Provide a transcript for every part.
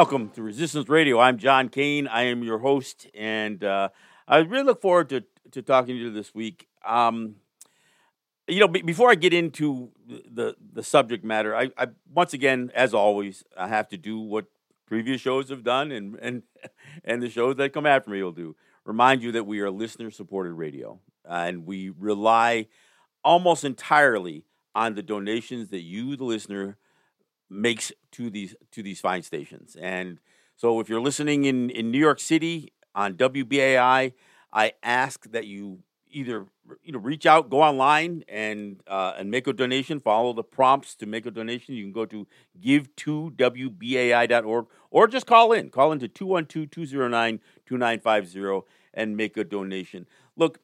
Welcome to Resistance Radio. I'm John Kane. I am your host, and uh, I really look forward to, to talking to you this week. Um, you know, b- before I get into the the subject matter, I, I once again, as always, I have to do what previous shows have done, and and and the shows that come after me will do. Remind you that we are listener supported radio, and we rely almost entirely on the donations that you, the listener, makes to these to these fine stations. And so, if you're listening in in New York City on WBAI, I ask that you either you know reach out, go online, and uh, and make a donation. Follow the prompts to make a donation. You can go to give to wbai.org or just call in. Call into 212-209-2950 and make a donation. Look,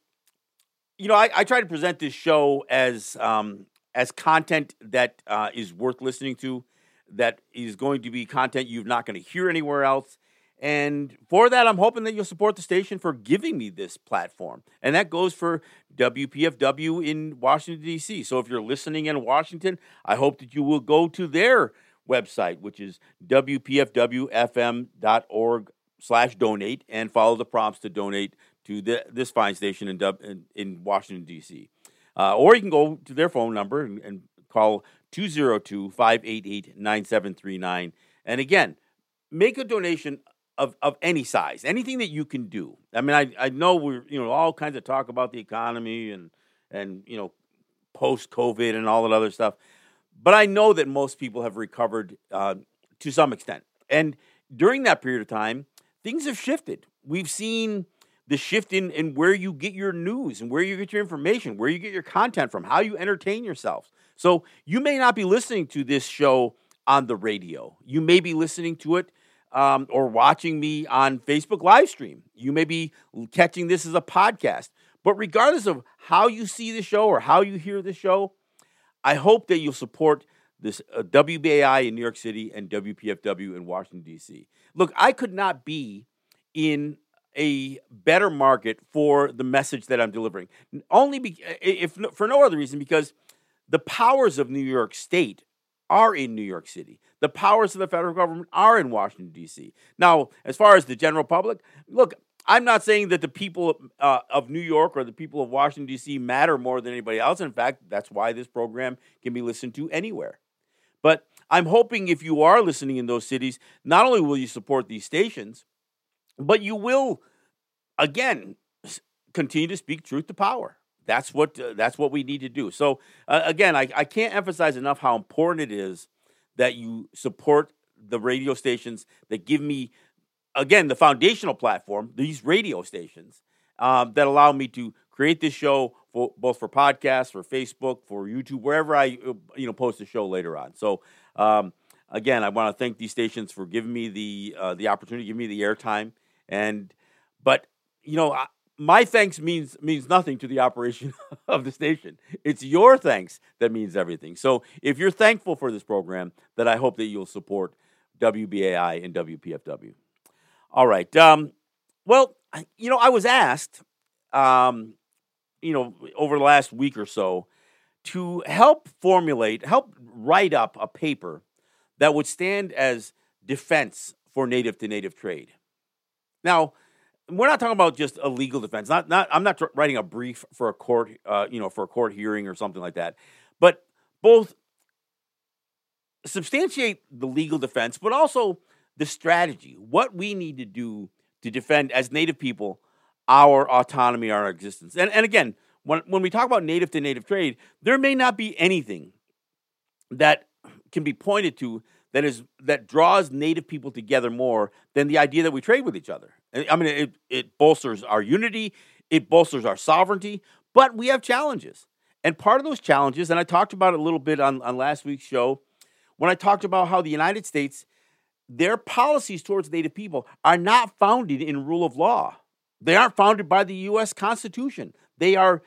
you know, I, I try to present this show as um, as content that uh, is worth listening to, that is going to be content you're not going to hear anywhere else. And for that, I'm hoping that you'll support the station for giving me this platform. And that goes for WPFW in Washington, D.C. So if you're listening in Washington, I hope that you will go to their website, which is WPFWFM.org slash donate, and follow the prompts to donate to the, this fine station in, in, in Washington, D.C. Uh, or you can go to their phone number and, and call 202 588 9739. And again, make a donation of, of any size, anything that you can do. I mean, I, I know we're, you know, all kinds of talk about the economy and, and you know, post COVID and all that other stuff. But I know that most people have recovered uh, to some extent. And during that period of time, things have shifted. We've seen the shift in, in where you get your news and where you get your information, where you get your content from, how you entertain yourself. So you may not be listening to this show on the radio. You may be listening to it um, or watching me on Facebook live stream. You may be catching this as a podcast. But regardless of how you see the show or how you hear the show, I hope that you'll support this uh, WBAI in New York City and WPFW in Washington, D.C. Look, I could not be in a better market for the message that I'm delivering. Only be, if for no other reason because the powers of New York State are in New York City. The powers of the federal government are in Washington D.C. Now, as far as the general public, look, I'm not saying that the people uh, of New York or the people of Washington D.C. matter more than anybody else. In fact, that's why this program can be listened to anywhere. But I'm hoping if you are listening in those cities, not only will you support these stations, but you will again continue to speak truth to power. That's what uh, that's what we need to do. So uh, again, I, I can't emphasize enough how important it is that you support the radio stations that give me again the foundational platform, these radio stations um, that allow me to create this show for, both for podcasts, for Facebook, for YouTube, wherever I uh, you know post the show later on. So um, again, I want to thank these stations for giving me the uh, the opportunity, giving me the airtime, and but you know, my thanks means means nothing to the operation of the station. It's your thanks that means everything. So if you're thankful for this program, then I hope that you'll support WBAI and WPFW. All right. Um, well, you know, I was asked, um, you know, over the last week or so, to help formulate, help write up a paper that would stand as defense for native to native trade. Now, we're not talking about just a legal defense. Not not I'm not writing a brief for a court, uh, you know, for a court hearing or something like that. But both substantiate the legal defense, but also the strategy, what we need to do to defend as Native people our autonomy, our existence. And and again, when when we talk about native to native trade, there may not be anything that can be pointed to that is that draws native people together more than the idea that we trade with each other. I mean, it, it bolsters our unity, it bolsters our sovereignty, but we have challenges. And part of those challenges, and I talked about it a little bit on, on last week's show, when I talked about how the United States, their policies towards Native people are not founded in rule of law. They aren't founded by the U.S. Constitution. They are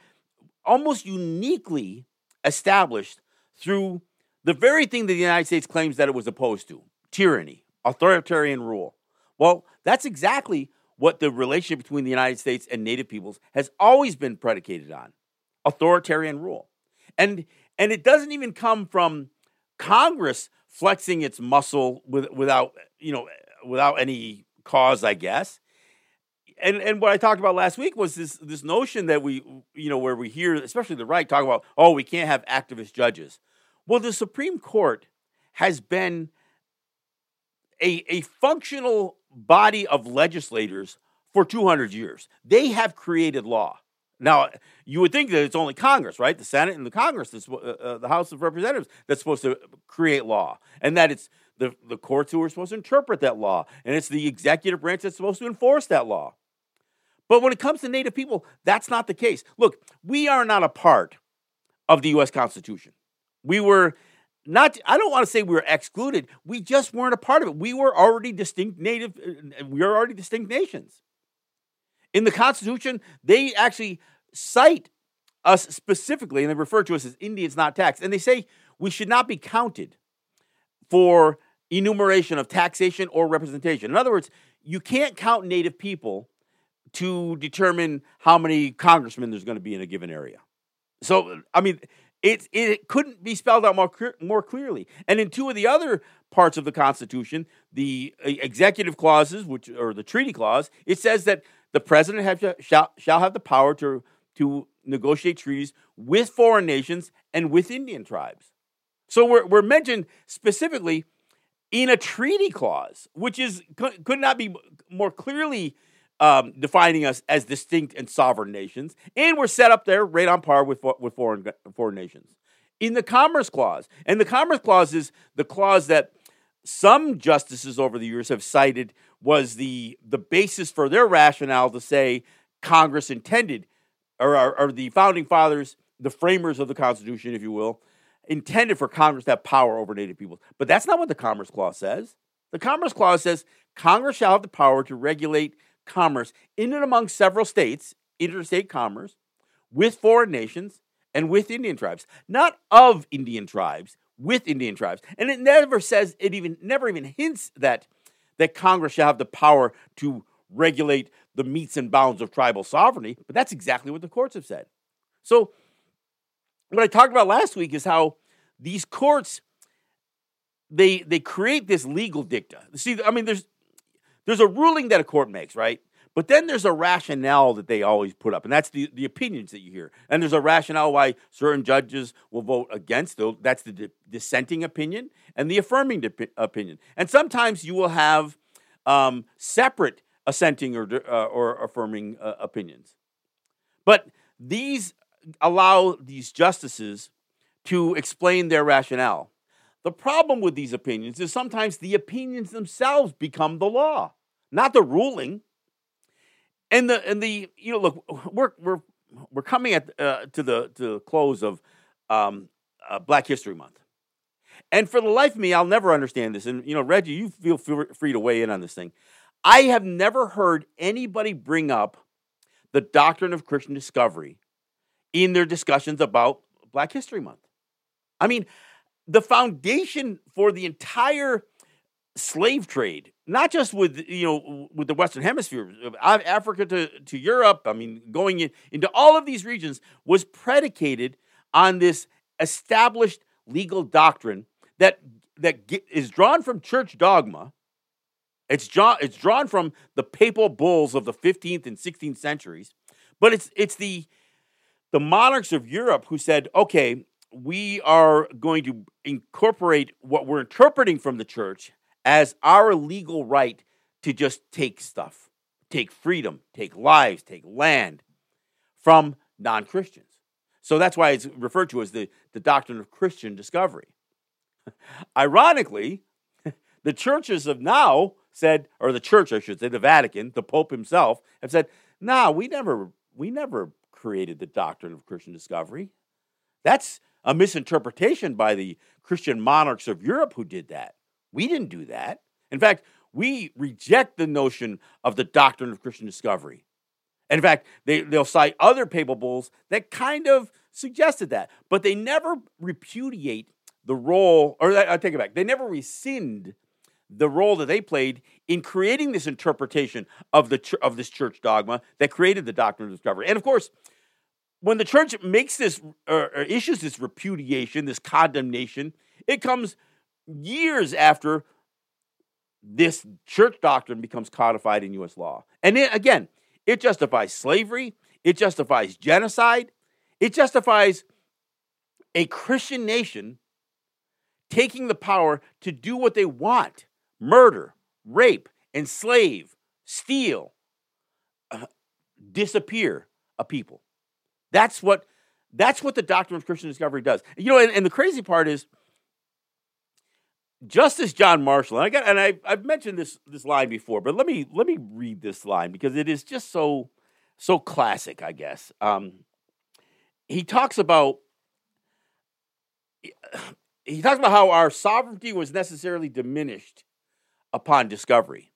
almost uniquely established through the very thing that the United States claims that it was opposed to tyranny, authoritarian rule. Well, that's exactly what the relationship between the United States and Native peoples has always been predicated on authoritarian rule. And, and it doesn't even come from Congress flexing its muscle with, without you know without any cause, I guess. And and what I talked about last week was this this notion that we you know where we hear especially the right talk about oh we can't have activist judges. Well, the Supreme Court has been a a functional body of legislators for 200 years. They have created law. Now, you would think that it's only Congress, right? The Senate and the Congress, uh, uh, the House of Representatives, that's supposed to create law, and that it's the, the courts who are supposed to interpret that law, and it's the executive branch that's supposed to enforce that law. But when it comes to Native people, that's not the case. Look, we are not a part of the U.S. Constitution. We were not, I don't want to say we were excluded, we just weren't a part of it. We were already distinct Native, uh, we are already distinct nations. In the Constitution, they actually cite us specifically, and they refer to us as Indians not taxed. And they say we should not be counted for enumeration of taxation or representation. In other words, you can't count Native people to determine how many congressmen there's going to be in a given area. So, I mean, it, it couldn't be spelled out more, more clearly. And in two of the other parts of the Constitution, the uh, executive clauses, which or the treaty clause, it says that the president have, shall, shall have the power to, to negotiate treaties with foreign nations and with Indian tribes. So we're, we're mentioned specifically in a treaty clause, which is could not be more clearly um, defining us as distinct and sovereign nations, and we're set up there right on par with with foreign foreign nations. In the Commerce Clause, and the Commerce Clause is the clause that some justices over the years have cited was the the basis for their rationale to say Congress intended, or, or, or the founding fathers, the framers of the Constitution, if you will, intended for Congress to have power over Native peoples. But that's not what the Commerce Clause says. The Commerce Clause says Congress shall have the power to regulate commerce in and among several states, interstate commerce, with foreign nations and with Indian tribes, not of Indian tribes, with Indian tribes. And it never says, it even never even hints that that Congress shall have the power to regulate the metes and bounds of tribal sovereignty, but that's exactly what the courts have said. So, what I talked about last week is how these courts they they create this legal dicta. See, I mean, there's there's a ruling that a court makes, right? But then there's a rationale that they always put up, and that's the, the opinions that you hear. And there's a rationale why certain judges will vote against those. That's the di- dissenting opinion and the affirming opinion. And sometimes you will have um, separate assenting or, uh, or affirming uh, opinions. But these allow these justices to explain their rationale. The problem with these opinions is sometimes the opinions themselves become the law, not the ruling. And the and the you know look we're we're we're coming at uh, to the to the close of um, uh, Black History Month, and for the life of me, I'll never understand this. And you know, Reggie, you feel free to weigh in on this thing. I have never heard anybody bring up the doctrine of Christian discovery in their discussions about Black History Month. I mean, the foundation for the entire slave trade not just with you know with the Western Hemisphere, uh, Africa to, to Europe. I mean, going in, into all of these regions was predicated on this established legal doctrine that that get, is drawn from church dogma. It's drawn it's drawn from the papal bulls of the 15th and 16th centuries, but it's it's the the monarchs of Europe who said, okay, we are going to incorporate what we're interpreting from the church as our legal right to just take stuff, take freedom, take lives, take land from non Christians. So that's why it's referred to as the, the doctrine of Christian discovery. Ironically, the churches of now said, or the church, I should say, the Vatican, the Pope himself, have said, nah, we never, we never created the doctrine of Christian discovery. That's a misinterpretation by the Christian monarchs of Europe who did that. We didn't do that. In fact, we reject the notion of the doctrine of Christian discovery. And In fact, they, they'll cite other papal bulls that kind of suggested that, but they never repudiate the role, or I take it back, they never rescind the role that they played in creating this interpretation of the of this church dogma that created the doctrine of discovery. And of course, when the church makes this or, or issues this repudiation, this condemnation, it comes years after this church doctrine becomes codified in U.S. law. And it, again, it justifies slavery, it justifies genocide, it justifies a Christian nation taking the power to do what they want murder, rape, enslave, steal, uh, disappear a people. That's what that's what the doctrine of Christian discovery does. You know, and, and the crazy part is Justice John Marshall, and I got and I I've mentioned this this line before, but let me let me read this line because it is just so so classic, I guess. Um, he talks about he talks about how our sovereignty was necessarily diminished upon discovery.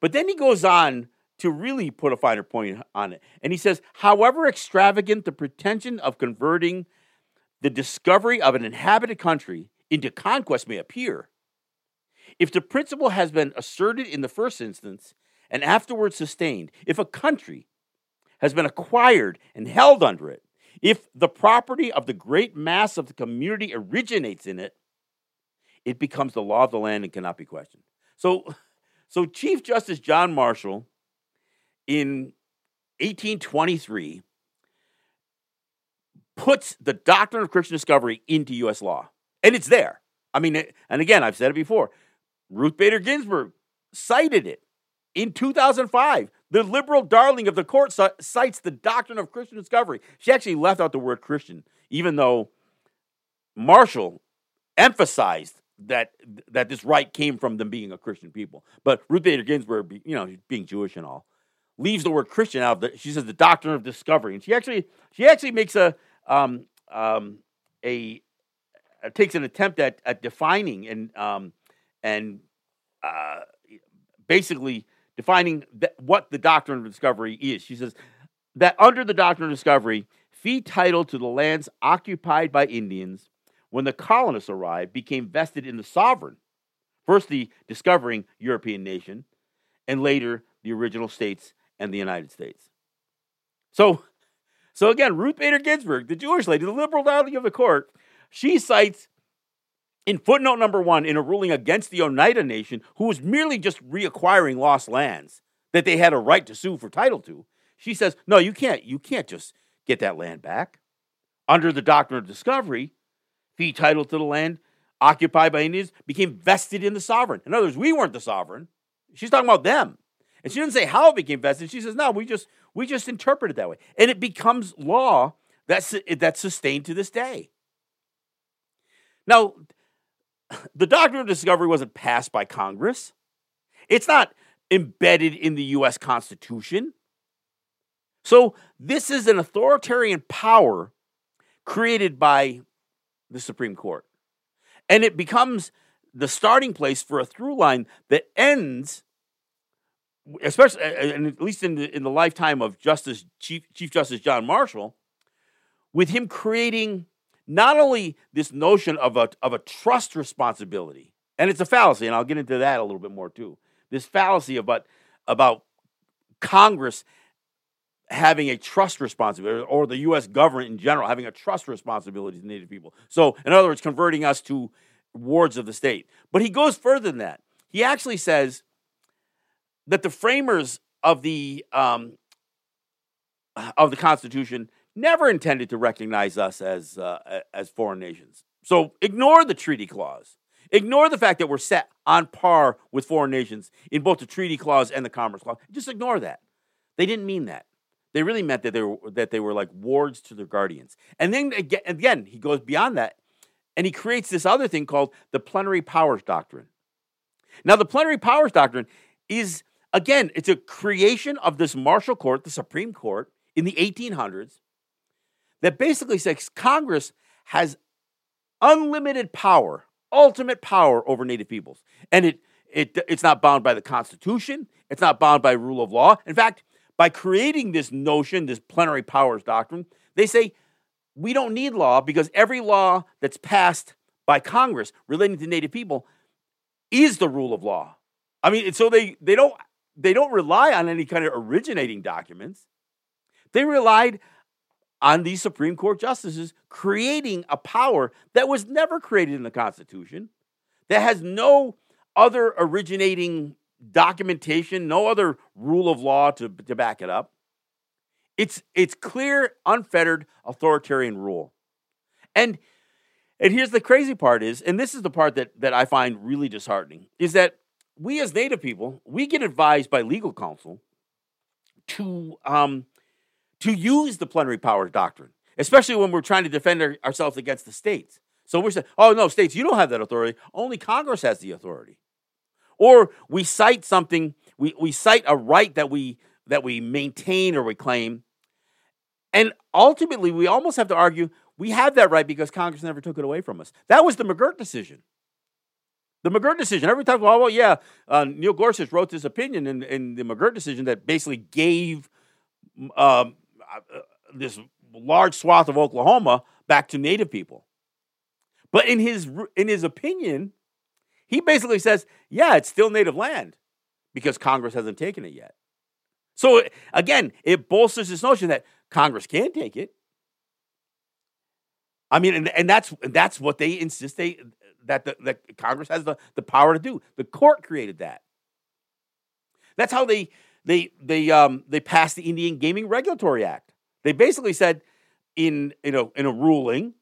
But then he goes on to really put a finer point on it. And he says, however extravagant the pretension of converting the discovery of an inhabited country into conquest may appear, if the principle has been asserted in the first instance and afterwards sustained, if a country has been acquired and held under it, if the property of the great mass of the community originates in it, it becomes the law of the land and cannot be questioned. So, so Chief Justice John Marshall in 1823 puts the doctrine of Christian discovery into U.S. law, and it's there. I mean, and again, I've said it before. Ruth Bader Ginsburg cited it in 2005. The liberal darling of the court cites the doctrine of Christian discovery. She actually left out the word Christian, even though Marshall emphasized that that this right came from them being a Christian people. But Ruth Bader Ginsburg, you know, being Jewish and all, leaves the word Christian out the. She says the doctrine of discovery, and she actually she actually makes a um, um, a, a takes an attempt at at defining and um, and uh, basically defining that, what the doctrine of discovery is. She says that under the doctrine of discovery, fee title to the lands occupied by Indians when the colonists arrived became vested in the sovereign, first the discovering European nation, and later the original states and the United States. So, so again, Ruth Bader Ginsburg, the Jewish lady, the liberal darling of the court, she cites in footnote number one in a ruling against the Oneida Nation, who was merely just reacquiring lost lands that they had a right to sue for title to. She says, no, you can't, you can't just get that land back. Under the doctrine of discovery, fee title to the land occupied by Indians became vested in the sovereign. In other words, we weren't the sovereign. She's talking about them. And she didn't say how it became vested. She says, no, we just we just interpret it that way. And it becomes law that's that's sustained to this day. Now, the doctrine of discovery wasn't passed by Congress. It's not embedded in the US Constitution. So this is an authoritarian power created by the Supreme Court. And it becomes the starting place for a through line that ends, especially, and at least in the, in the lifetime of Justice Chief, Chief Justice John Marshall, with him creating not only this notion of a, of a trust responsibility, and it's a fallacy, and I'll get into that a little bit more too. This fallacy about, about Congress having a trust responsibility, or the U.S. government in general having a trust responsibility to the Native people. So, in other words, converting us to wards of the state. But he goes further than that. He actually says that the framers of the um, of the Constitution never intended to recognize us as uh, as foreign nations. So ignore the treaty clause. Ignore the fact that we're set on par with foreign nations in both the treaty clause and the commerce clause. Just ignore that. They didn't mean that. They really meant that they were that they were like wards to their guardians. And then again, again he goes beyond that and he creates this other thing called the plenary powers doctrine. Now, the plenary powers doctrine is again, it's a creation of this Marshall court, the Supreme Court, in the 1800s, that basically says Congress has unlimited power, ultimate power over Native peoples. And it, it, it's not bound by the Constitution, it's not bound by rule of law. In fact, by creating this notion, this plenary powers doctrine, they say we don't need law because every law that's passed by Congress relating to Native people is the rule of law. I mean, so they, they don't they don't rely on any kind of originating documents. They relied on these Supreme Court justices creating a power that was never created in the Constitution, that has no other originating documentation, no other rule of law to, to back it up. It's it's clear, unfettered authoritarian rule. And and here's the crazy part is, and this is the part that, that I find really disheartening, is that we as Native people, we get advised by legal counsel to um, to use the plenary powers doctrine, especially when we're trying to defend our, ourselves against the states. So we're saying, oh no, states, you don't have that authority. Only Congress has the authority. Or we cite something, we, we cite a right that we that we maintain or we claim. And ultimately, we almost have to argue we have that right because Congress never took it away from us. That was the McGirt decision. The McGirt decision. Every time, well, well yeah, uh, Neil Gorsuch wrote this opinion in, in the McGirt decision that basically gave um, Uh, this large swath of Oklahoma back to Native people. But in his in his opinion, he basically says, yeah, it's still Native land because Congress hasn't taken it yet. So again, it bolsters this notion that Congress can take it. I mean, and, and that's that's what they insist they that the that Congress has the, the power to do. The court created that. That's how they they they um they passed the Indian Gaming Regulatory Act. They basically said in you know in a ruling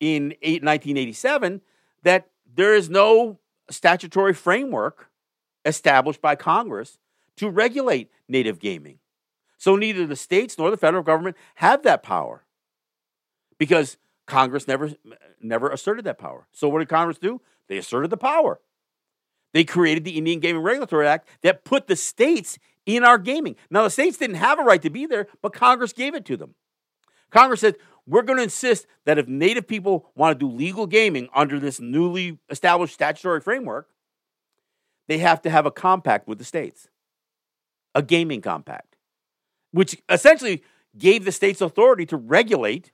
in 1987 that there is no statutory framework established by Congress to regulate native gaming. So neither the states nor the federal government have that power because Congress never never asserted that power. So what did Congress do? They asserted the power. They created the Indian Gaming Regulatory Act that put the states in our gaming. Now the states didn't have a right to be there, but Congress gave it to them. Congress said, we're going to insist that if Native people want to do legal gaming under this newly established statutory framework, they have to have a compact with the states, a gaming compact, which essentially gave the states authority to regulate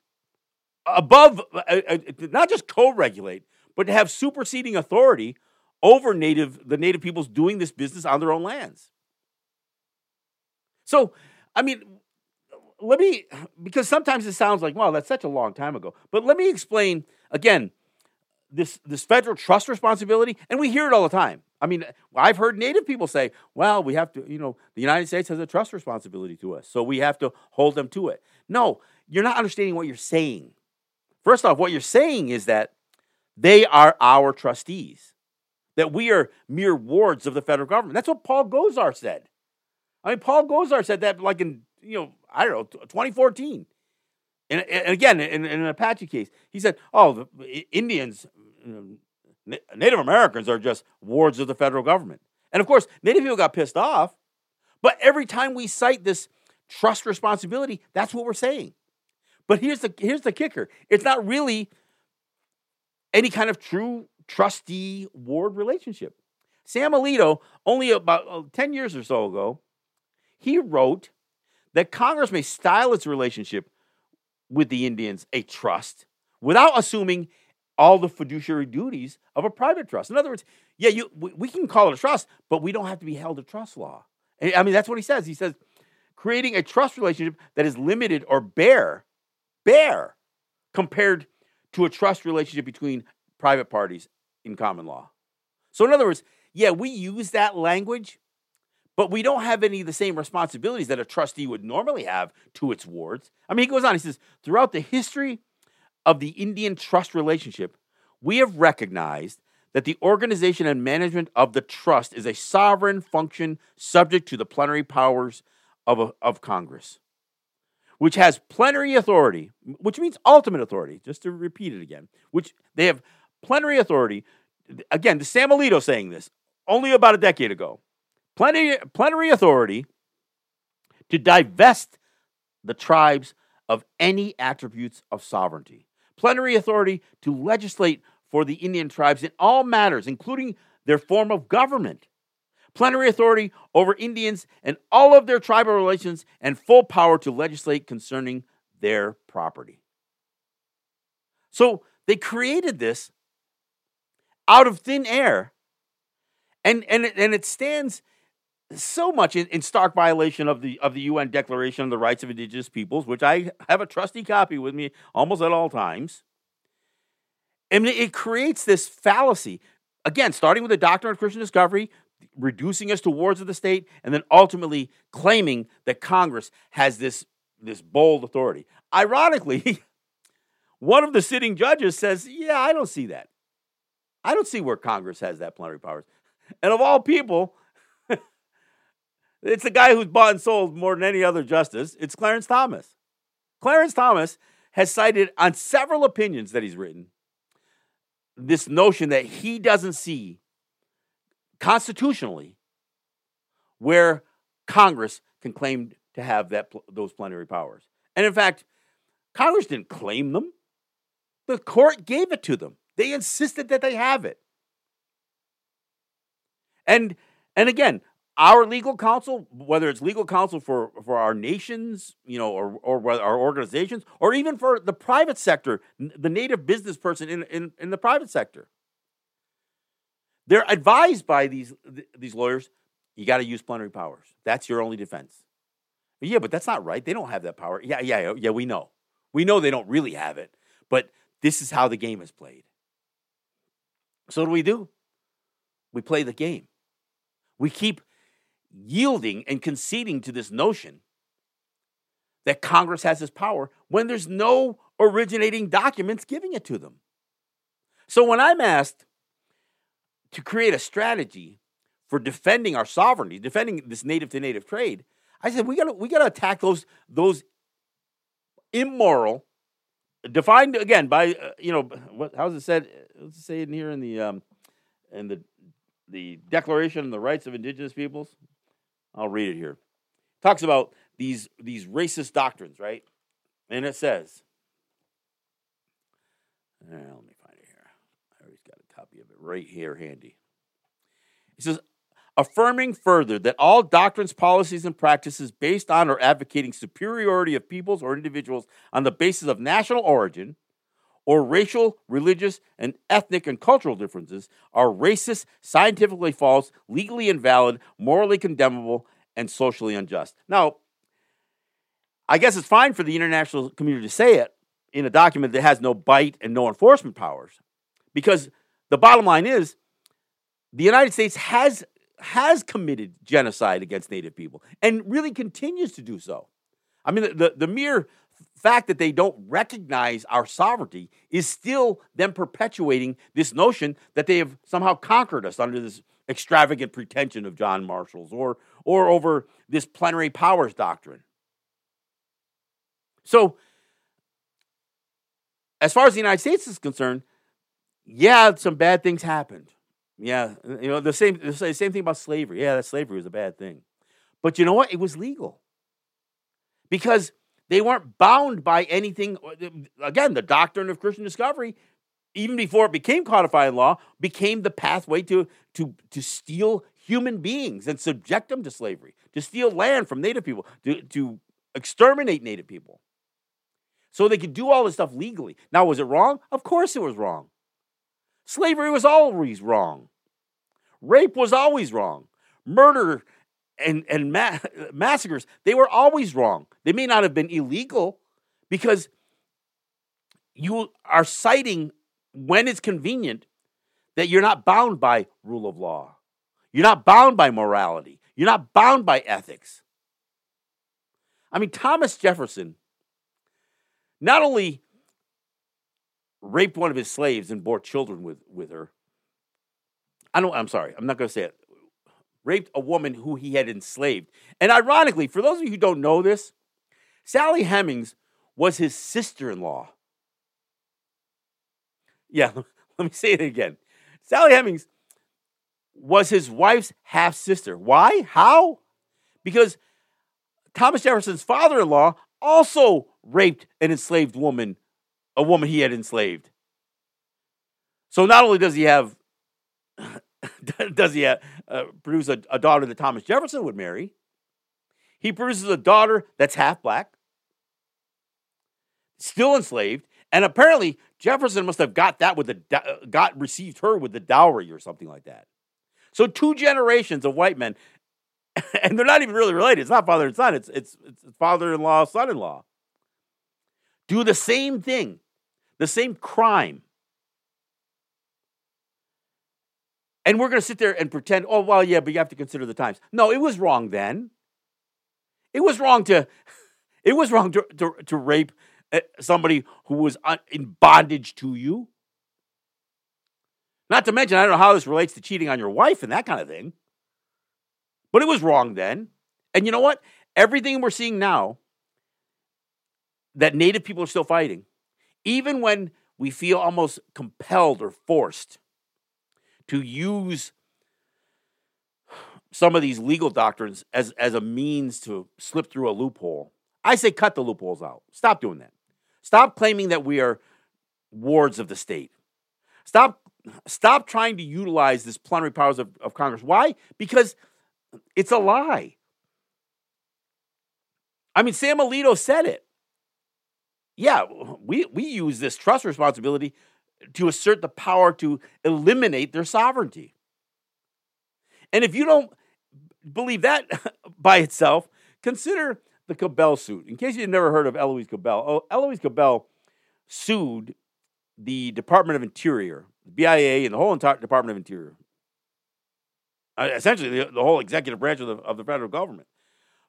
above, uh, uh, not just co regulate, but to have superseding authority over native the native peoples doing this business on their own lands. So, I mean, let me because sometimes it sounds like wow that's such a long time ago. But let me explain again this this federal trust responsibility and we hear it all the time. I mean i've heard native people say well we have to you know the united states has a trust responsibility to us so we have to hold them to it. No you're not understanding what you're saying. First off what you're saying is that they are our trustees that we are mere wards of the federal government. That's what paul gosar said i mean paul gosar said that like in you know, I don't know, 2014. And, and again, in, in, an Apache case, he said, oh, the Indians, Native Americans are just wards of the federal government. And of course, Native people got pissed off. But every time we cite this trust responsibility, that's what we're saying. But here's the here's the kicker. It's not really any kind of true trustee ward relationship. Sam Alito, only about uh, 10 years or so ago, he wrote that Congress may style its relationship with the Indians a trust without assuming all the fiduciary duties of a private trust. In other words, yeah, you, we can call it a trust, but we don't have to be held to trust law. I mean, that's what he says. He says creating a trust relationship that is limited or bare, bare, compared to a trust relationship between private parties in common law. So, in other words, yeah, we use that language but we don't have any of the same responsibilities that a trustee would normally have to its wards. I mean, he goes on, he says, throughout the history of the Indian trust relationship, we have recognized that the organization and management of the trust is a sovereign function subject to the plenary powers of, a, of Congress, which has plenary authority, which means ultimate authority, just to repeat it again, which they have plenary authority. Again, the Sam Alito saying this only about a decade ago plenary, plenary authority to divest the tribes of any attributes of sovereignty, plenary authority to legislate for the Indian tribes in all matters, including their form of government, plenary authority over Indians and all of their tribal relations, and full power to legislate concerning their property. So they created this out of thin air, and, and, and it stands so much in, in, stark violation of the of the UN Declaration on the Rights of Indigenous Peoples, which I have a trusty copy with me almost at all times. And it creates this fallacy. again, starting with the doctrine of Christian discovery, reducing us to wards of the state, and then ultimately claiming that Congress has this, this bold authority. Ironically, one of the sitting judges says, Yeah, I don't see that. I don't see where Congress has that plenary powers. And of all people, it's the guy who's bought and sold more than any other justice. It's Clarence Thomas. Clarence Thomas has cited on several opinions that he's written this notion that he doesn't see constitutionally where Congress can claim to have that those plenary powers. And in fact, Congress didn't claim them. The court gave it to them. They insisted that they have it. And and again, our legal counsel, whether it's legal counsel for, for our nations, you know, or, or our organizations, or even for the private sector, the native business person in, in, in the private sector, they're advised by these, these lawyers, you got to use plenary powers. That's your only defense. Yeah, but that's not right. They don't have that power. Yeah, yeah, oh, yeah, we know. We know they don't really have it, but this is how the game is played. So what do we do? We play the game. We keep yielding and conceding to this notion that Congress has this power when there's no originating documents giving it to them. So when I'm asked to create a strategy for defending our sovereignty, defending this native to native trade, I said we got to we got to attack those those immoral defined again by uh, you know what how's it said let's say in here in the um in the the Declaration on the Rights of Indigenous Peoples I'll read it here. talks about these these racist doctrines, right? And it says, eh, let me find it here. I always got a copy of it right here handy. It says, affirming further that all doctrines, policies, and practices based on or advocating superiority of peoples or individuals on the basis of national origin or racial, religious, and ethnic and cultural differences are racist, scientifically false, legally invalid, morally condemnable, and socially unjust. Now, I guess it's fine for the international community to say it in a document that has no bite and no enforcement powers, because the bottom line is the United States has has committed genocide against Native people and really continues to do so. I mean, the, the, the mere fact that they don't recognize our sovereignty is still them perpetuating this notion that they have somehow conquered us under this extravagant pretension of John Marshall's or, or over this plenary powers doctrine. So, as far as the United States is concerned, yeah, some bad things happened. Yeah, you know the same the same thing about slavery. Yeah, that slavery was a bad thing, but you know what? It was legal because they weren't bound by anything. Uh, again, the doctrine of Christian discovery, even before it became codified in law, became the pathway to, to, to steal human beings and subject them to slavery, to steal land from Native people, to, to exterminate Native people. So they could do all this stuff legally. Now, was it wrong? Of course it was wrong. Slavery was always wrong. Rape was always wrong. Murder and, and ma- massacres, they were always wrong. They may not have been illegal because you are citing when it's convenient that you're not bound by rule of law. You're not bound by morality. You're not bound by ethics. I mean, Thomas Jefferson not only raped one of his slaves and bore children with, with her. I don't, I'm sorry, I'm not going to say it raped a woman who he had enslaved. And ironically, for those of you who don't know this, Sally Hemings was his sister in law. Yeah, let me say it again. Sally Hemings was his wife's half sister. Why? How? Because Thomas Jefferson's father in law also raped an enslaved woman, a woman he had enslaved. So not only does he have does he uh, uh, produce a, a daughter that Thomas Jefferson would marry? He produces a daughter that's half black, still enslaved, and apparently Jefferson must have got that with the uh, got received her with the dowry or something like that. So two generations of white men, and they're not even really related. It's not father and son. It's it's, it's father-in-law, son-in-law. Do the same thing, the same crime And we're going to sit there and pretend, oh, well, yeah, but you have to consider the times. No, it was wrong then. It was wrong to, it was wrong to, to, to rape uh, somebody who was in bondage to you. Not to mention, I don't know how this relates to cheating on your wife and that kind of thing. But it was wrong then. And you know what? Everything we're seeing now that Native people are still fighting, even when we feel almost compelled or forced to use some of these legal doctrines as, as a means to slip through a loophole. I say cut the loopholes out. Stop doing that. Stop claiming that we are wards of the state. Stop, stop trying to utilize this plenary powers of, of Congress. Why? Because it's a lie. I mean, Sam Alito said it. Yeah, we, we use this trust responsibility to assert the power to eliminate their sovereignty. And if you don't believe that by itself, consider the Cobell suit. In case you've never heard of Elouise Cobell, oh, Elouise Cobell sued the Department of Interior, the BIA, and the whole entire Department of Interior. Uh, essentially, the, the, whole executive branch of the, of the federal government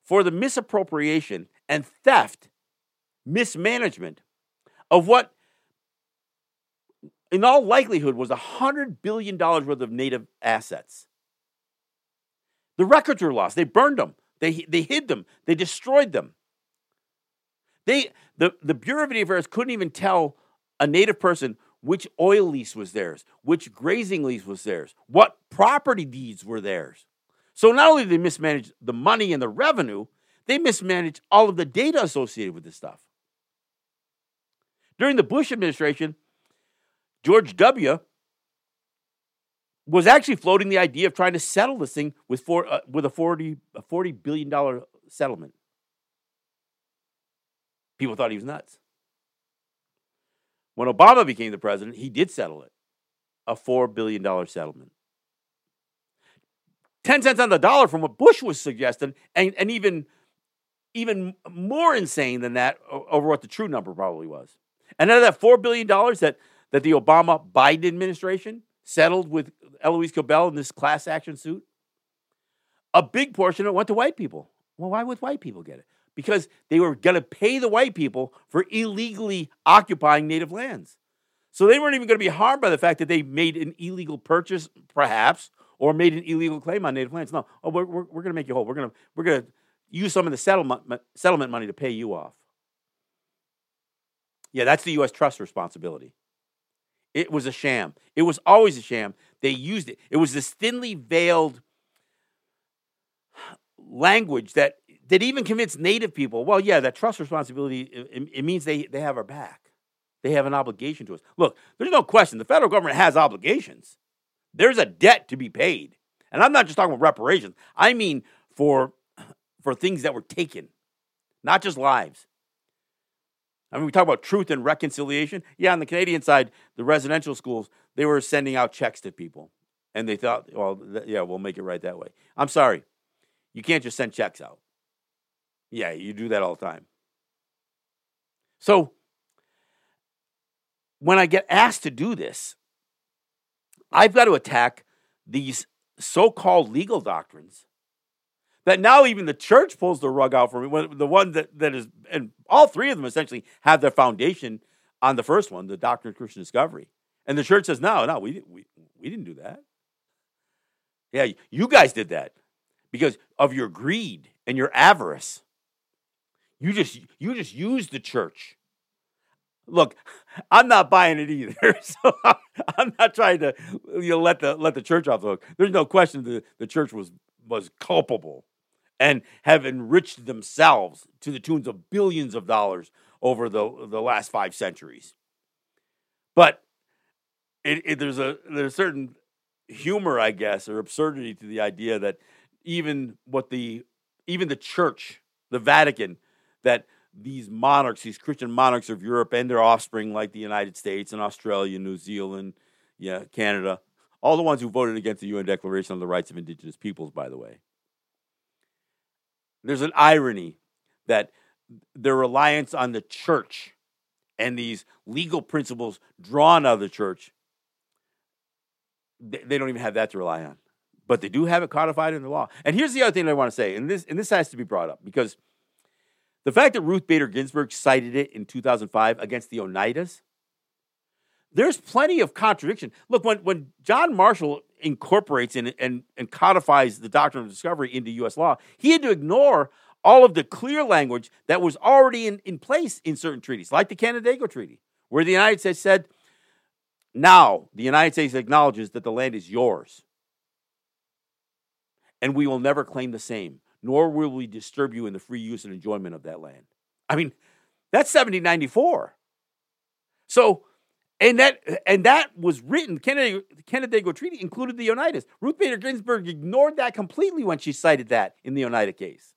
for the misappropriation and theft, mismanagement of what in all likelihood, was $100 billion worth of native assets. The records were lost. They burned them. They, they hid them. They destroyed them. They, the, the Bureau of Indian Affairs couldn't even tell a native person which oil lease was theirs, which grazing lease was theirs, what property deeds were theirs. So not only did they mismanage the money and the revenue, they mismanaged all of the data associated with this stuff. During the Bush administration, George W. was actually floating the idea of trying to settle this thing with, four, uh, with a, 40, a $40 billion settlement. People thought he was nuts. When Obama became the president, he did settle it a $4 billion settlement. 10 cents on the dollar from what Bush was suggesting, and, and even, even more insane than that over what the true number probably was. And out of that $4 billion that that the Obama Biden administration settled with Elouise Cobell in this class action suit? A big portion of it went to white people. Well, why would white people get it? Because they were going to pay the white people for illegally occupying native lands. So they weren't even going to be harmed by the fact that they made an illegal purchase, perhaps, or made an illegal claim on native lands. No, oh, we're, we're, we're going to make you whole. We're going to we're to use some of the settlement settlement money to pay you off. Yeah, that's the U.S. trust responsibility. It was a sham. It was always a sham. They used it. It was this thinly veiled language that that even convinced native people, well, yeah, that trust responsibility, it, it, means they, they have our back. They have an obligation to us. Look, there's no question. The federal government has obligations. There's a debt to be paid. And I'm not just talking about reparations. I mean for for things that were taken, not just lives. I mean, we talk about truth and reconciliation. Yeah, on the Canadian side, the residential schools, they were sending out checks to people. And they thought, well, th- yeah, we'll make it right that way. I'm sorry. You can't just send checks out. Yeah, you do that all the time. So, when I get asked to do this, I've got to attack these so called legal doctrines that now even the church pulls the rug out from me. The one that, that is, and all three of them essentially have their foundation on the first one, the doctrine of Christian discovery. And the church says, no, no, we, we, we didn't do that. Yeah, you guys did that because of your greed and your avarice. You just you just used the church. Look, I'm not buying it either. So I'm not trying to you know, let the let the church off the hook. There's no question the, the church was was culpable and have enriched themselves to the tunes of billions of dollars over the, the last five centuries. But it, it, there's a there's a certain humor, I guess, or absurdity to the idea that even what the even the church, the Vatican, that these monarchs, these Christian monarchs of Europe and their offspring, like the United States and Australia, New Zealand, yeah, Canada, all the ones who voted against the UN Declaration on the Rights of Indigenous Peoples, by the way, there's an irony that their reliance on the church and these legal principles drawn out of the church they, don't even have that to rely on. But they do have it codified in the law. And here's the other thing I want to say, and this and this has to be brought up because the fact that Ruth Bader Ginsburg cited it in 2005 against the Oneidas, there's plenty of contradiction. Look, when, when John Marshall incorporates and, and, and codifies the doctrine of discovery into U.S. law, he had to ignore all of the clear language that was already in, in place in certain treaties, like the Canandaigua Treaty, where the United States said, now the United States acknowledges that the land is yours. And we will never claim the same, nor will we disturb you in the free use and enjoyment of that land. I mean, that's 1794. So, and that and that was written. The Canandaigua Treaty included the Oneidas. Ruth Bader Ginsburg ignored that completely when she cited that in the Oneida case.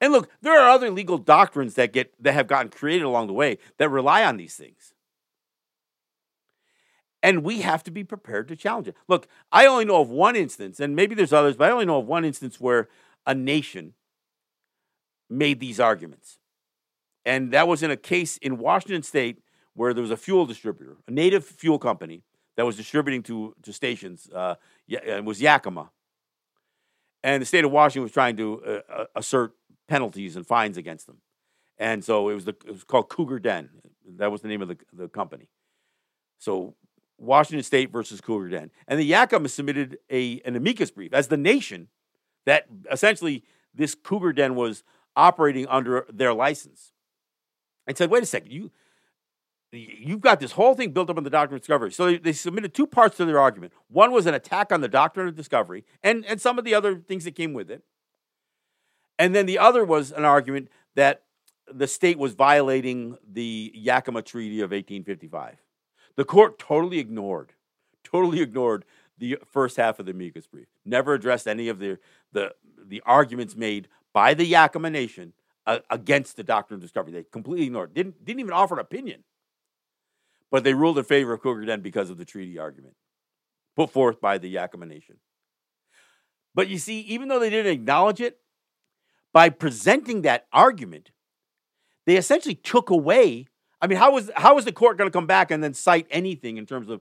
And look, there are other legal doctrines that get that have gotten created along the way that rely on these things. And we have to be prepared to challenge it. Look, I only know of one instance, and maybe there's others, but I only know of one instance where a nation made these arguments. And that was in a case in Washington state where there was a fuel distributor, a native fuel company that was distributing to, to stations. Uh, it was Yakima. And the state of Washington was trying to uh, uh, assert penalties and fines against them. And so it was, the, it was called Cougar Den. That was the name of the, the company. So Washington State versus Cougar Den. And the Yakima submitted a, an amicus brief as the nation that essentially this Cougar Den was operating under their license and said, wait a second, you, you've got this whole thing built up on the doctrine of discovery. So they, they, submitted two parts to their argument. One was an attack on the doctrine of discovery and, and some of the other things that came with it. And then the other was an argument that the state was violating the Yakima Treaty of 1855. The court totally ignored, totally ignored the first half of the amicus brief. Never addressed any of the the the arguments made by the Yakima Nation uh, against the doctrine of discovery. They completely ignored. Didn't didn't even offer an opinion. But they ruled in favor of Cougar Den because of the treaty argument put forth by the Yakima Nation. But you see, even though they didn't acknowledge it, by presenting that argument, they essentially took away I mean, how was how was the court going to come back and then cite anything in terms of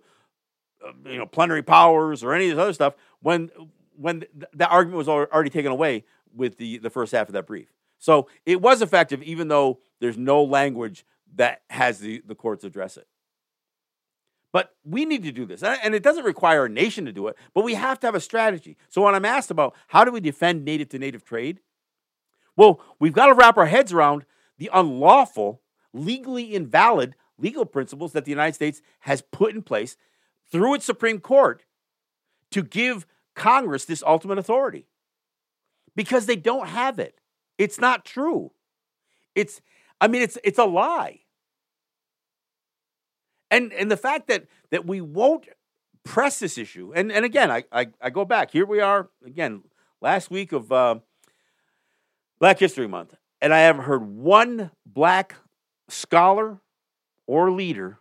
you know plenary powers or any of this other stuff when when th- that argument was already taken away with the the first half of that brief? So it was effective, even though there's no language that has the the courts address it. But we need to do this. And it doesn't require a nation to do it, but we have to have a strategy. So when I'm asked about how do we defend native to native trade, well, we've got to wrap our heads around the unlawful legally invalid legal principles that the United States has put in place through its Supreme Court to give Congress this ultimate authority because they don't have it. It's not true. It's I mean it's it's a lie. And and the fact that that we won't press this issue, and, and again, I, I, I go back. Here we are again, last week of uh, Black History Month, and I haven't heard one black scholar or leader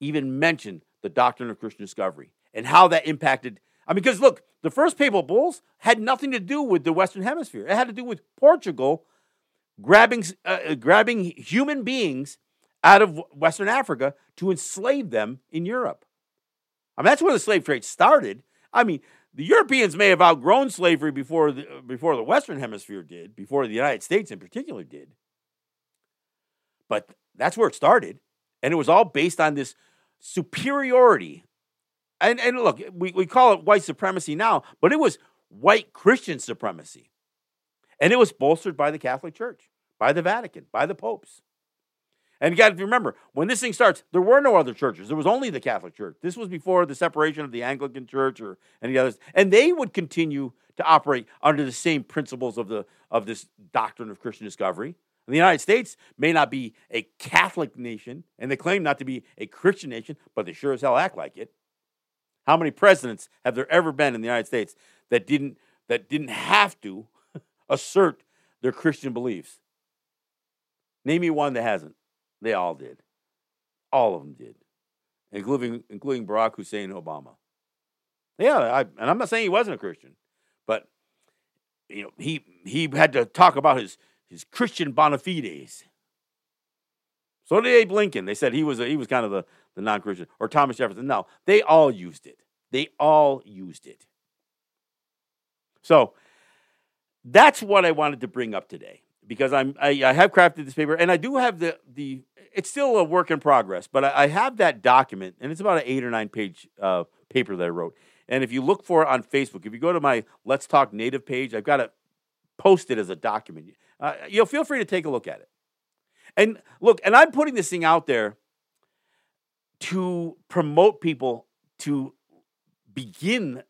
even mention the doctrine of Christian discovery and how that impacted. I mean, because look, the first papal bulls had nothing to do with the Western Hemisphere. It had to do with Portugal grabbing, uh, uh, grabbing human beings out of Western Africa to enslave them in Europe. I mean, that's where the slave trade started. I mean, the Europeans may have outgrown slavery before the, before the Western Hemisphere did, before the United States in particular did. But that's where it started. And it was all based on this superiority. And, and look, we, we call it white supremacy now, but it was white Christian supremacy. And it was bolstered by the Catholic Church, by the Vatican, by the popes. And you got to remember, when this thing starts, there were no other churches. There was only the Catholic Church. This was before the separation of the Anglican Church or any others. And they would continue to operate under the same principles of, the, of this doctrine of Christian discovery. The United States may not be a Catholic nation, and they claim not to be a Christian nation, but they sure as hell act like it. How many presidents have there ever been in the United States that didn't that didn't have to assert their Christian beliefs? Name me one that hasn't. They all did. All of them did, including including Barack Hussein Obama. Yeah, I, and I'm not saying he wasn't a Christian, but you know he he had to talk about his his Christian bona fides. So did Abe Lincoln. They said he was a, he was kind of the, the non Christian or Thomas Jefferson. No, they all used it. They all used it. So that's what I wanted to bring up today because I'm I, I, have crafted this paper and I do have the the it's still a work in progress, but I, I have that document and it's about an eight or nine page uh, paper that I wrote. And if you look for it on Facebook, if you go to my Let's Talk Native page, I've got it posted as a document. Uh, you'll feel free to take a look at it. And look, and I'm putting this thing out there to promote people to begin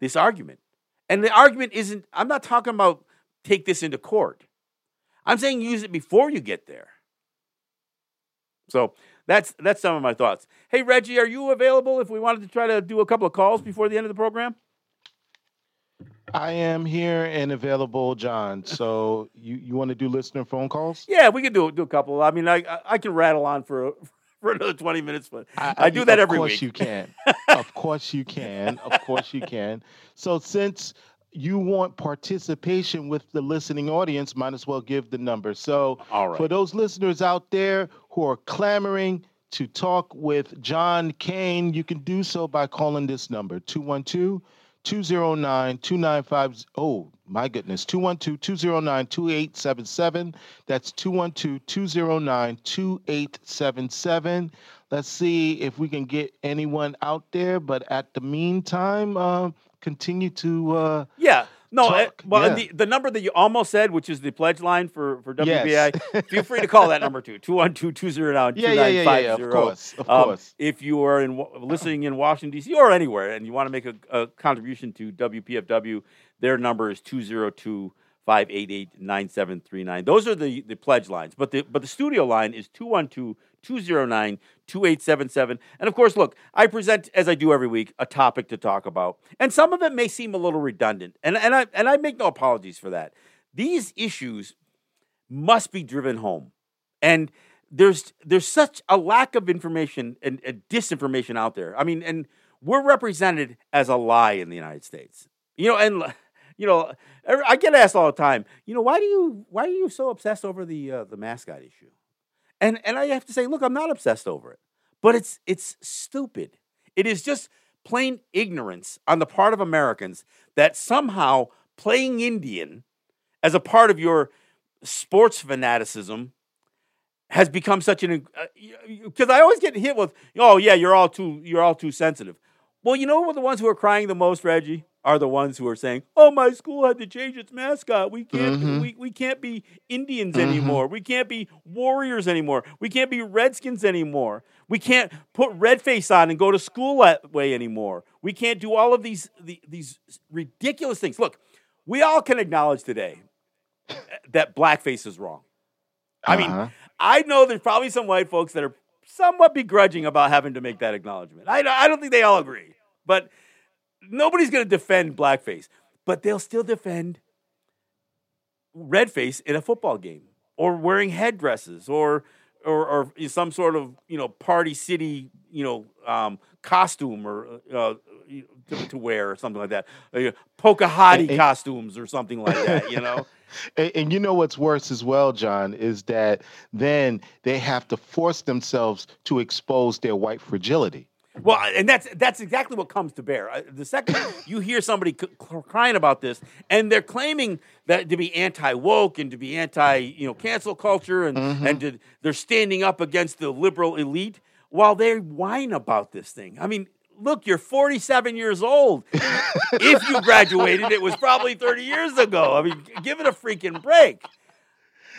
this argument. And the argument isn't, I'm not talking about take this into court. I'm saying use it before you get there. So that's that's some of my thoughts. Hey Reggie, are you available if we wanted to try to do a couple of calls before the end of the program? I am here and available, John. So you, you want to do listener phone calls? Yeah, we can do do a couple. I mean, I I can rattle on for for another twenty minutes, but I, I do that every week. Of course you can. of course you can. Of course you can. So since you want participation with the listening audience, might as well give the number. So for those listeners out there who are clamoring to talk with John Kane, you can do so by calling this number 212 209 295. Oh, my goodness. 212 209 2877. That's 212 209 2877. Let's see if we can get anyone out there. But at the meantime, uh, continue to. Uh, yeah. No, uh, well, yeah. the, the number that you almost said, which is the pledge line for, for WBI, yes. feel free to call that number too, 212-209-2950. Yeah, yeah, yeah, yeah, of course, of um, course. If you are in listening in Washington, D.C. or anywhere and you want to make a, a contribution to WPFW, their number is 202 588 9739. Those are the, the pledge lines. But the, but the studio line is 212 209 2877. And of course, look, I present, as I do every week, a topic to talk about. And some of it may seem a little redundant. And, and, I, and I make no apologies for that. These issues must be driven home. And there's, there's such a lack of information and, and disinformation out there. I mean, and we're represented as a lie in the United States. You know, and you know, I get asked all the time. You know, why do you why are you so obsessed over the uh, the mascot issue? And and I have to say, look, I'm not obsessed over it. But it's it's stupid. It is just plain ignorance on the part of Americans that somehow playing Indian as a part of your sports fanaticism has become such an because uh, I always get hit with oh yeah you're all too you're all too sensitive. Well, you know what the ones who are crying the most, Reggie? Are the ones who are saying, "Oh, my school had to change its mascot. We can't mm-hmm. we, we can't be Indians mm-hmm. anymore. We can't be Warriors anymore. We can't be Redskins anymore. We can't put red face on and go to school that way anymore. We can't do all of these the, these ridiculous things." Look, we all can acknowledge today that blackface is wrong. I uh-huh. mean, I know there's probably some white folks that are somewhat begrudging about having to make that acknowledgement. I I don't think they all agree, but nobody's going to defend blackface, but they'll still defend redface in a football game or wearing headdresses or or, or some sort of you know party city you know um, costume or uh, to, to, wear or something like that, uh, Pocahontas and, costumes or something like that. You know. And, and, you know what's worse as well, John, is that then they have to force themselves to expose their white fragility. Well, and that's that's exactly what comes to bear. The second you hear somebody c- crying about this, and they're claiming that to be anti woke and to be anti you know cancel culture, and mm-hmm. and to, they're standing up against the liberal elite, while they whine about this thing. I mean, look, you're 47 years old. if you graduated, it was probably 30 years ago. I mean, give it a freaking break.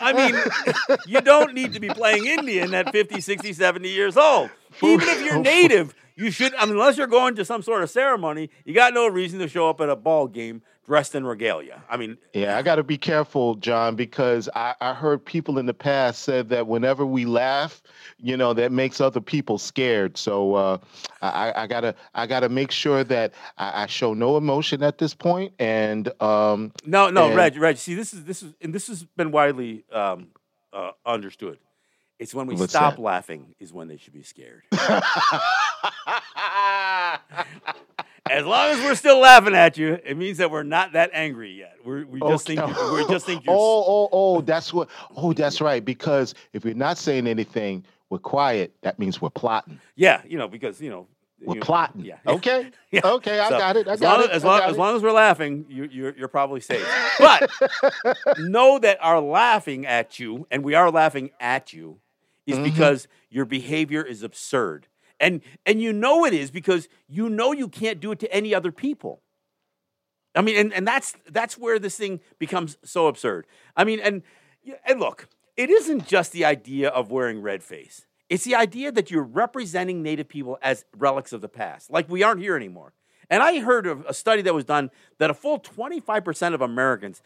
I mean, you don't need to be playing Indian at 50, 60, 70 years old. Even if you're native, you should, unless you're going to some sort of ceremony, you got no reason to show up at a ball game dressed in regalia. I mean, yeah, I got to be careful, John, because I, I heard people in the past said that whenever we laugh, you know, that makes other people scared. So uh, I, I, gotta, I gotta make sure that I, I, show no emotion at this point. And um, no, no, and, Reg, Reg, see, this is this is, and this has been widely um, uh, understood. It's when we stop that? laughing is when they should be scared. as long as we're still laughing at you, it means that we're not that angry yet. We're, we just okay. think we just think you're. Oh, oh, oh! That's what. Oh, that's right. Because if you're not saying anything, we're quiet. That means we're plotting. Yeah, you know, because you know we're plotting. Yeah. Okay. yeah. Okay. I so, got it. I got long, it. As long, as long as we're laughing, you, you're you're probably safe. But know that our laughing at you, and we are laughing at you, is mm-hmm. because your behavior is absurd, and and you know it is because you know you can't do it to any other people. I mean, and, and that's that's where this thing becomes so absurd. I mean, and and look, it isn't just the idea of wearing red face. It's the idea that you're representing Native people as relics of the past, like we aren't here anymore. And I heard of a study that was done that a full 25% of Americans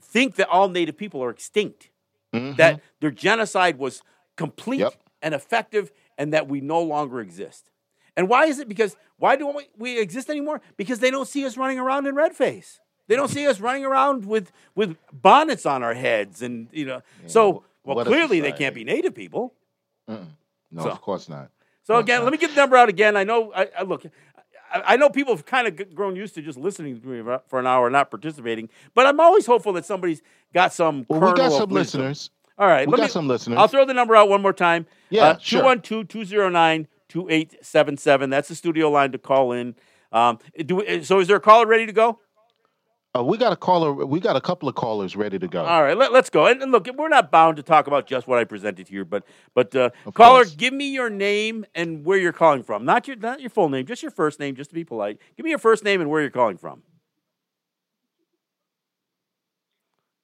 think that all Native people are extinct, mm-hmm. that their genocide was complete yep. and effective, and that we no longer exist. And why is it? Because why don't we, we exist anymore? Because they don't see us running around in red face. They don't see us running around with with bonnets on our heads, and you know. Yeah. So, well, clearly they can't be Native people. Mm-mm. No, so, of course not. So again, let me get the number out again. I know. I, I look. I, I know people have kind of grown used to just listening to me for an hour, not participating. But I'm always hopeful that somebody's got some. Well, we got some listeners. All right, we got me, some listeners. I'll throw the number out one more time. Yeah, uh, sure. 212-209-2877. That's the studio line to call in. Um, do so. Is there a caller ready to go? Uh, we got a caller. We got a couple of callers ready to go. All right, let, us go. And, and, look, we're not bound to talk about just what I presented here, but but uh, caller, course. give me your name and where you're calling from. Not your not your full name, just your first name, just to be polite. Give me your first name and where you're calling from.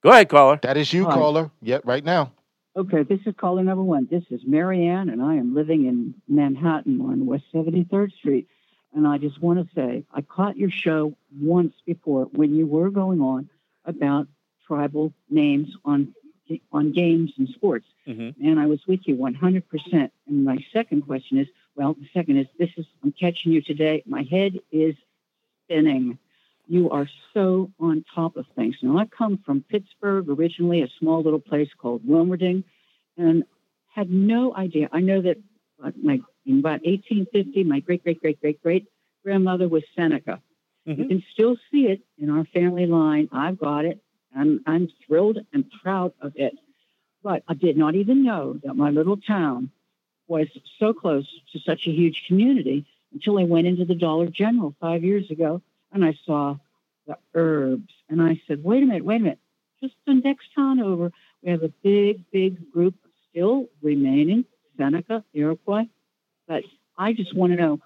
Go ahead, caller. That is you, Hi. caller. Yep, right now. Okay, this is caller number one. This is Marianne, and I am living in Manhattan on West 73rd Street. And I just want to say, I caught your show once before when you were going on about tribal names on on games and sports, mm-hmm. and I was with you 100%. And my second question is, well, the second is, this is I'm catching you today. My head is spinning. You are so on top of things. Now, I come from Pittsburgh, originally a small little place called Wilmerding, and had no idea. I know that my in about 1850, my great, great, great, great, great grandmother was Seneca. Mm-hmm. You can still see it in our family line. I've got it. I'm, I'm thrilled and proud of it. But I did not even know that my little town was so close to such a huge community until I went into the Dollar General five years ago and I saw the herbs. And I said, wait a minute, wait a minute. Just the next town over, we have a big, big group still remaining, Seneca, Iroquois, but I just want to know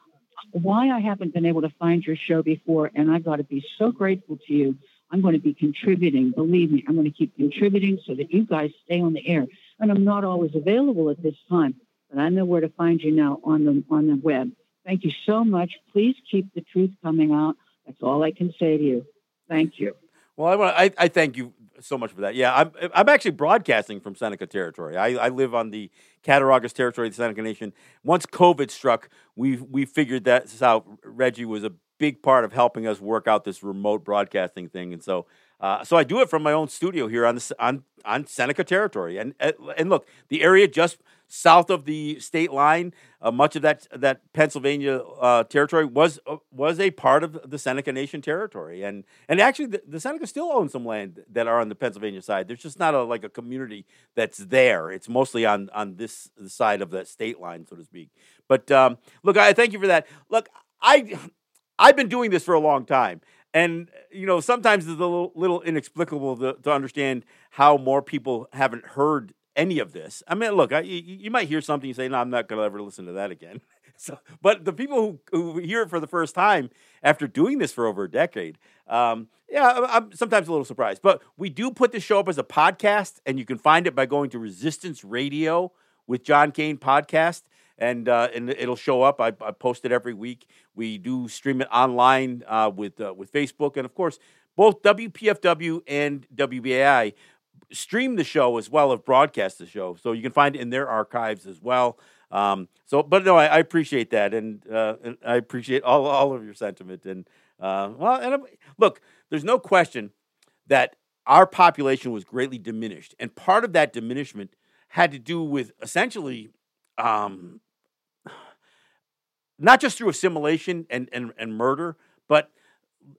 why I haven't been able to find your show before, and I've got to be so grateful to you. I'm going to be contributing. Believe me, I'm going to keep contributing so that you guys stay on the air. And I'm not always available at this time, but I know where to find you now on the on the web. Thank you so much. Please keep the truth coming out. That's all I can say to you. Thank you. Well, I, want I, I thank you so much for that. Yeah, I'm I'm actually broadcasting from Seneca territory. I, I live on the Cattaraugus territory of the Seneca Nation. Once COVID struck, we we figured that out. Reggie was a big part of helping us work out this remote broadcasting thing, and so uh, so I do it from my own studio here on the, on on Seneca territory. And and look, the area just south of the state line, uh, much of that that Pennsylvania uh, territory was uh, was a part of the Seneca Nation territory, and and actually the, the, Seneca still own some land that are on the Pennsylvania side. There's just not a like a community that's there. It's mostly on on this side of the state line, so to speak. But um, look, I thank you for that. Look, I I've been doing this for a long time. And you know, sometimes it's a little, little inexplicable to, to understand how more people haven't heard any of this. I mean, look, I, you, you, might hear something you say, "No, I'm not going to ever listen to that again." so, but the people who, who hear it for the first time after doing this for over a decade, um, yeah, I'm sometimes a little surprised. But we do put the show up as a podcast, and you can find it by going to Resistance Radio with John Kane podcast. And uh, and it'll show up. I, I, post it every week. We do stream it online uh, with uh, with Facebook, and of course, both WPFW and WBAI stream the show as well as broadcast the show, so you can find it in their archives as well. Um, so, but no, I, I appreciate that, and, uh, and, I appreciate all all of your sentiment. And uh, well, and I'm, look, there's no question that our population was greatly diminished, and part of that diminishment had to do with essentially. Um, not just through assimilation and, and, and murder, but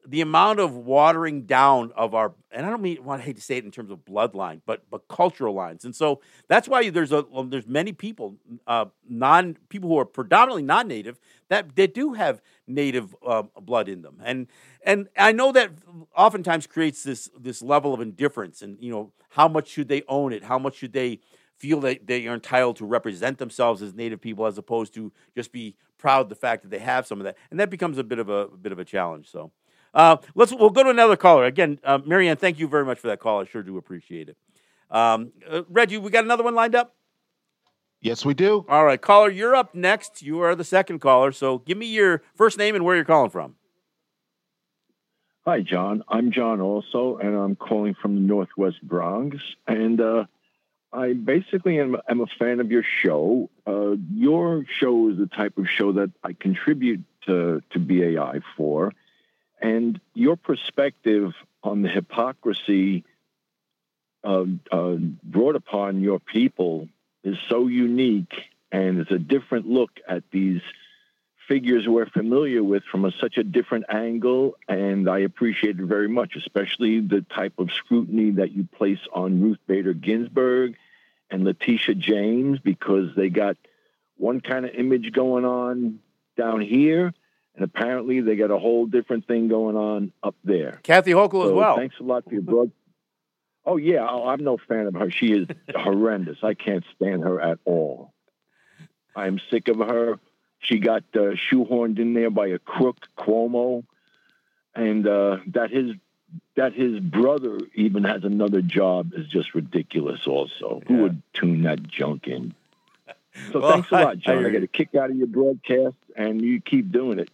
the amount of watering down of our and I don't mean want to hate to say it in terms of bloodline, but but cultural lines, and so that's why there's a well, there's many people uh, non people who are predominantly non-native that that do have native uh, blood in them, and and I know that oftentimes creates this this level of indifference, and you know how much should they own it, how much should they feel that they are entitled to represent themselves as native people as opposed to just be proud of the fact that they have some of that? And that becomes a bit of a, a bit of a challenge so uh, let's we'll go to another caller again. Uh, Marianne, thank you very much for that call. I sure do appreciate it. Um, uh, Reggie, we got another one lined up. Yes, we do. All right, caller, you're up next. You are the second caller, so give me your first name and where you're calling from. Hi, John. I'm John also, and I'm calling from the Northwest Bronx. And uh, I basically am, am, a fan of your show. Uh, your show is the type of show that I contribute to, to BAI for. And your perspective on the hypocrisy uh, uh, brought upon your people is so unique, and it's a different look at these figures we're familiar with from a, such a different angle. And I appreciate it very much, especially the type of scrutiny that you place on Ruth Bader Ginsburg and Letitia James, because they got one kind of image going on down here and apparently they got a whole different thing going on up there. Kathy Hochul so as well. Thanks a lot for your broad. Oh yeah, oh, I'm no fan of her. She is horrendous. I can't stand her at all. I'm sick of her. She got uh, shoehorned in there by a crook, Cuomo, and uh, that his that his brother even has another job is just ridiculous. Also, yeah. who would tune that junk in? So well, thanks a lot, John. I, I, I, get a kick out of your broadcast, and you keep doing it.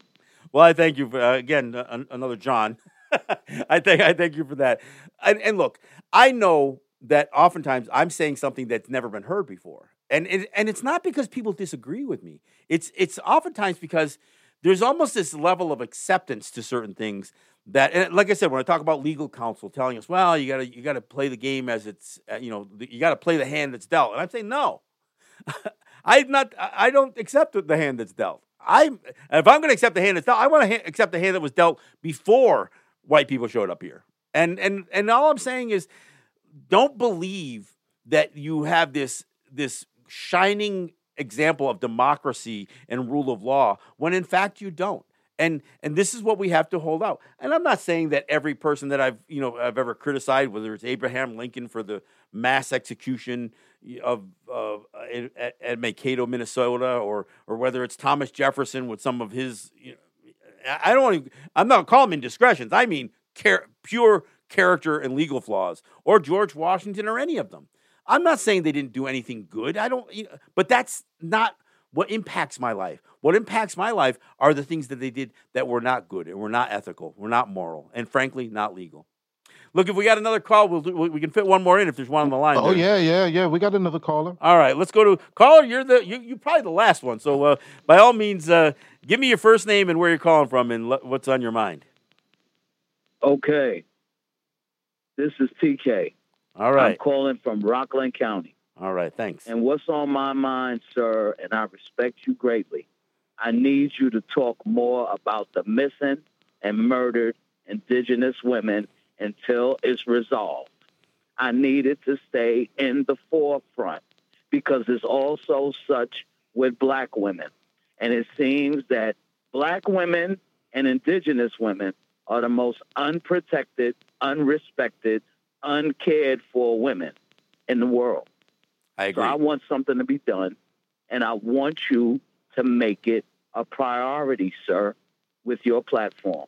Well, I thank you for uh, again uh, another John. I thank I thank you for that. And, and, look, I know that oftentimes I'm saying something that's never been heard before, and it, and it's not because people disagree with me. It's it's oftentimes because there's almost this level of acceptance to certain things that, and like I said, when I talk about legal counsel telling us, well, you gotta you gotta play the game as it's uh, you know you gotta play the hand that's dealt, and I'm saying no. I'm not. I don't accept the hand that's dealt. I if I'm going to accept the hand that's dealt, I want to ha- accept the hand that was dealt before white people showed up here. And and and all I'm saying is, don't believe that you have this this shining example of democracy and rule of law when in fact you don't. And and this is what we have to hold out. And I'm not saying that every person that I've you know I've ever criticized, whether it's Abraham Lincoln for the mass execution of uh, at, at Mankato, Minnesota, or or whether it's Thomas Jefferson with some of his. You know, I don't to. I'm not calling indiscretions. I mean char- pure character and legal flaws, or George Washington, or any of them. I'm not saying they didn't do anything good. I don't. You know, but that's not what impacts my life. What impacts my life are the things that they did that were not good and were not ethical, were not moral, and frankly, not legal. Look, if we got another call, we'll do, we can fit one more in if there's one on the line. Oh there. yeah, yeah, yeah. We got another caller. All right, let's go to caller. You're the you you probably the last one. So uh, by all means, uh, give me your first name and where you're calling from and what's on your mind. Okay, this is TK. All right, I'm calling from Rockland County. All right, thanks. And what's on my mind, sir, and I respect you greatly. I need you to talk more about the missing and murdered indigenous women until it's resolved. I needed to stay in the forefront because it's also such with black women. And it seems that black women and indigenous women are the most unprotected, unrespected, uncared for women in the world. I agree. So I want something to be done, and I want you to make it a priority, sir, with your platform.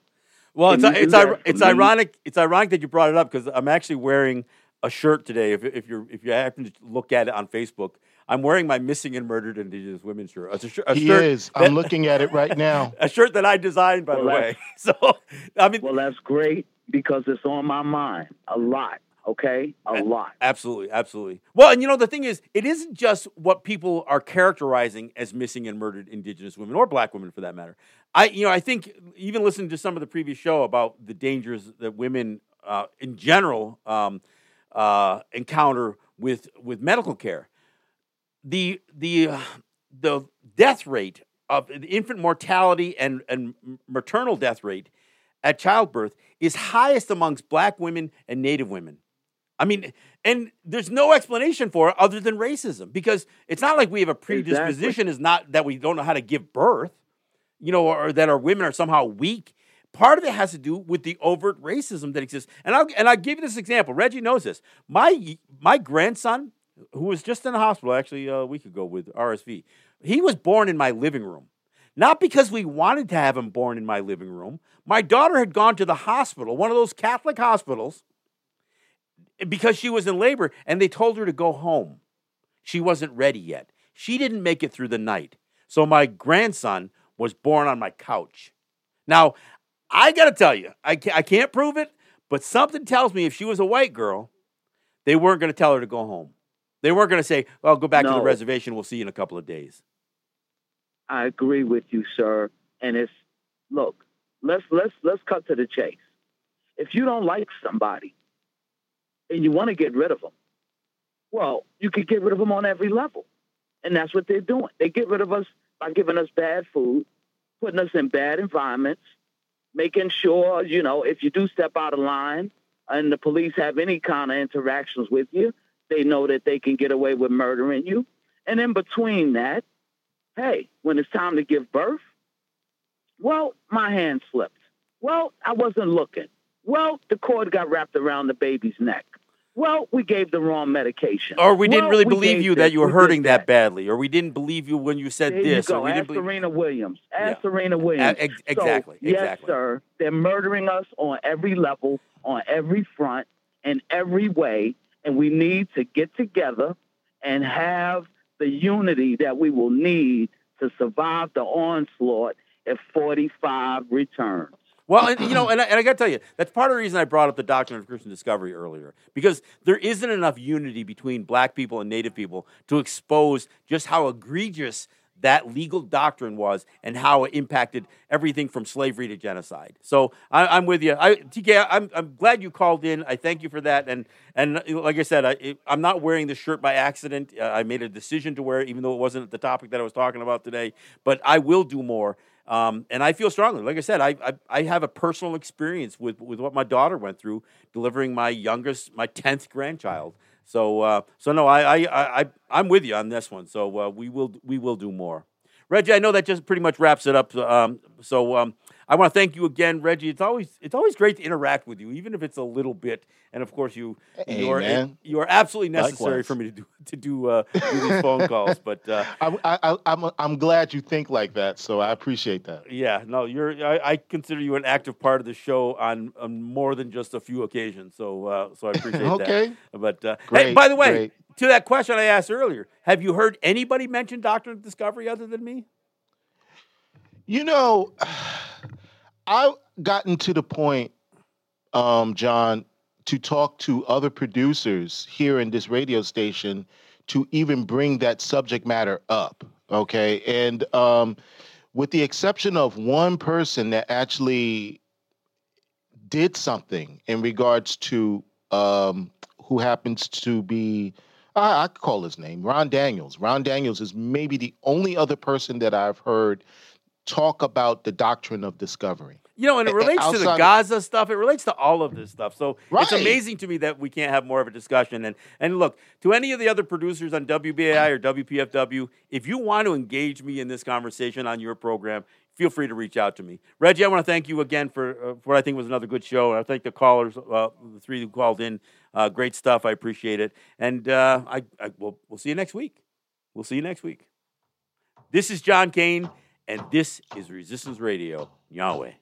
Well, it's it's, it's ironic. It's ironic that you brought it up because I'm actually wearing a shirt today. If if you if you happen to look at it on Facebook, I'm wearing my missing and murdered Indigenous women shirt. It's a, sh- a he shirt is. That, I'm looking at it right now. a shirt that I designed, by well, the way. So I mean, well, that's great because it's on my mind a lot okay? A lot. Absolutely, absolutely. Well, and you know, the thing is, it isn't just what people are characterizing as missing and murdered indigenous women or black women for that matter. I, you know, I think even listening to some of the previous show about the dangers that women uh, in general um, uh, encounter with with medical care, the the uh, the death rate of the infant mortality and and maternal death rate at childbirth is highest amongst black women and native women. I mean, and there's no explanation for it other than racism because it's not like we have a predisposition exactly. is not that we don't know how to give birth, you know, or that our women are somehow weak. Part of it has to do with the overt racism that exists. And I'll and I'll give you this example. Reggie knows this. My my grandson, who was just in the hospital actually a week ago with RSV, he was born in my living room. Not because we wanted to have him born in my living room. My daughter had gone to the hospital, one of those Catholic hospitals, because she was in labor and they told her to go home. She wasn't ready yet. She didn't make it through the night. So my grandson was born on my couch. Now, I got to tell you, I can't, I can't prove it, but something tells me if she was a white girl, they weren't going to tell her to go home. They weren't going to say, well, go back no. to the reservation. We'll see you in a couple of days. I agree with you, sir. And it's, look, let's, let's, let's cut to the chase. If you don't like somebody, and you want to get rid of them. Well, you could get rid of them on every level. And that's what they're doing. They get rid of us by giving us bad food, putting us in bad environments, making sure, you know, if you do step out of line and the police have any kind of interactions with you, they know that they can get away with murdering you. And in between that, hey, when it's time to give birth, well, my hand slipped. Well, I wasn't looking. Well, the cord got wrapped around the baby's neck. Well, we gave the wrong medication. Or we didn't really believe you that you were hurting that. that. badly. Or we didn't believe you when you said there this. You go. Or we Ask didn't believe... Serena Williams. Ask yeah. Serena Williams. Uh, ex- exactly. So, yes, sir. They're murdering us on every level, on every front, in every way. And we need to get together and have the unity that we will need to survive the onslaught if 45 returns. Well, and, you know, and I, and I got to tell you, that's part of the reason I brought up the doctrine of Christian discovery earlier, because there isn't enough unity between black people and native people to expose just how egregious that legal doctrine was and how it impacted everything from slavery to genocide. So I, am with you. I, TK, I'm, I'm glad you called in. I thank you for that. And and like I said, I, I'm not wearing the shirt by accident. Uh, I made a decision to wear it, even though it wasn't the topic that I was talking about today. But I will do more. Um, and I feel strongly. Like I said, I, I, I have a personal experience with with what my daughter went through delivering my youngest, my tenth grandchild. So uh, so no, I I I I'm with you on this one. So uh, we will we will do more. Reggie, I know that just pretty much wraps it up. Um, so um, I want to thank you again, Reggie. It's always it's always great to interact with you, even if it's a little bit. And of course, you hey, you are you are absolutely necessary Likewise. for me to do to do, uh, do these phone calls. But uh, I'm I, I'm I'm glad you think like that. So I appreciate that. Yeah, no, you're I, I consider you an active part of the show on, on more than just a few occasions. So uh, so I appreciate that. okay. that. But uh, great, hey, by the way, great. to that question I asked earlier, have you heard anybody mention Doctrine of Discovery other than me? You know. I've gotten to the point, um, John, to talk to other producers here in this radio station to even bring that subject matter up. Okay. And um, with the exception of one person that actually did something in regards to um, who happens to be, I, I call his name, Ron Daniels. Ron Daniels is maybe the only other person that I've heard talk about the doctrine of discovery. You know, and it relates to the Gaza stuff. It relates to all of this stuff. So right. it's amazing to me that we can't have more of a discussion. And and look, to any of the other producers on WBAI or WPFW, if you want to engage me in this conversation on your program, feel free to reach out to me. Reggie, I want to thank you again for, uh, for what I think was another good show. And I thank the callers, uh, the three who called in. Uh, great stuff. I appreciate it. And uh, I, I we'll, we'll see you next week. We'll see you next week. This is John Kane and this is Resistance Radio, Nyaweh.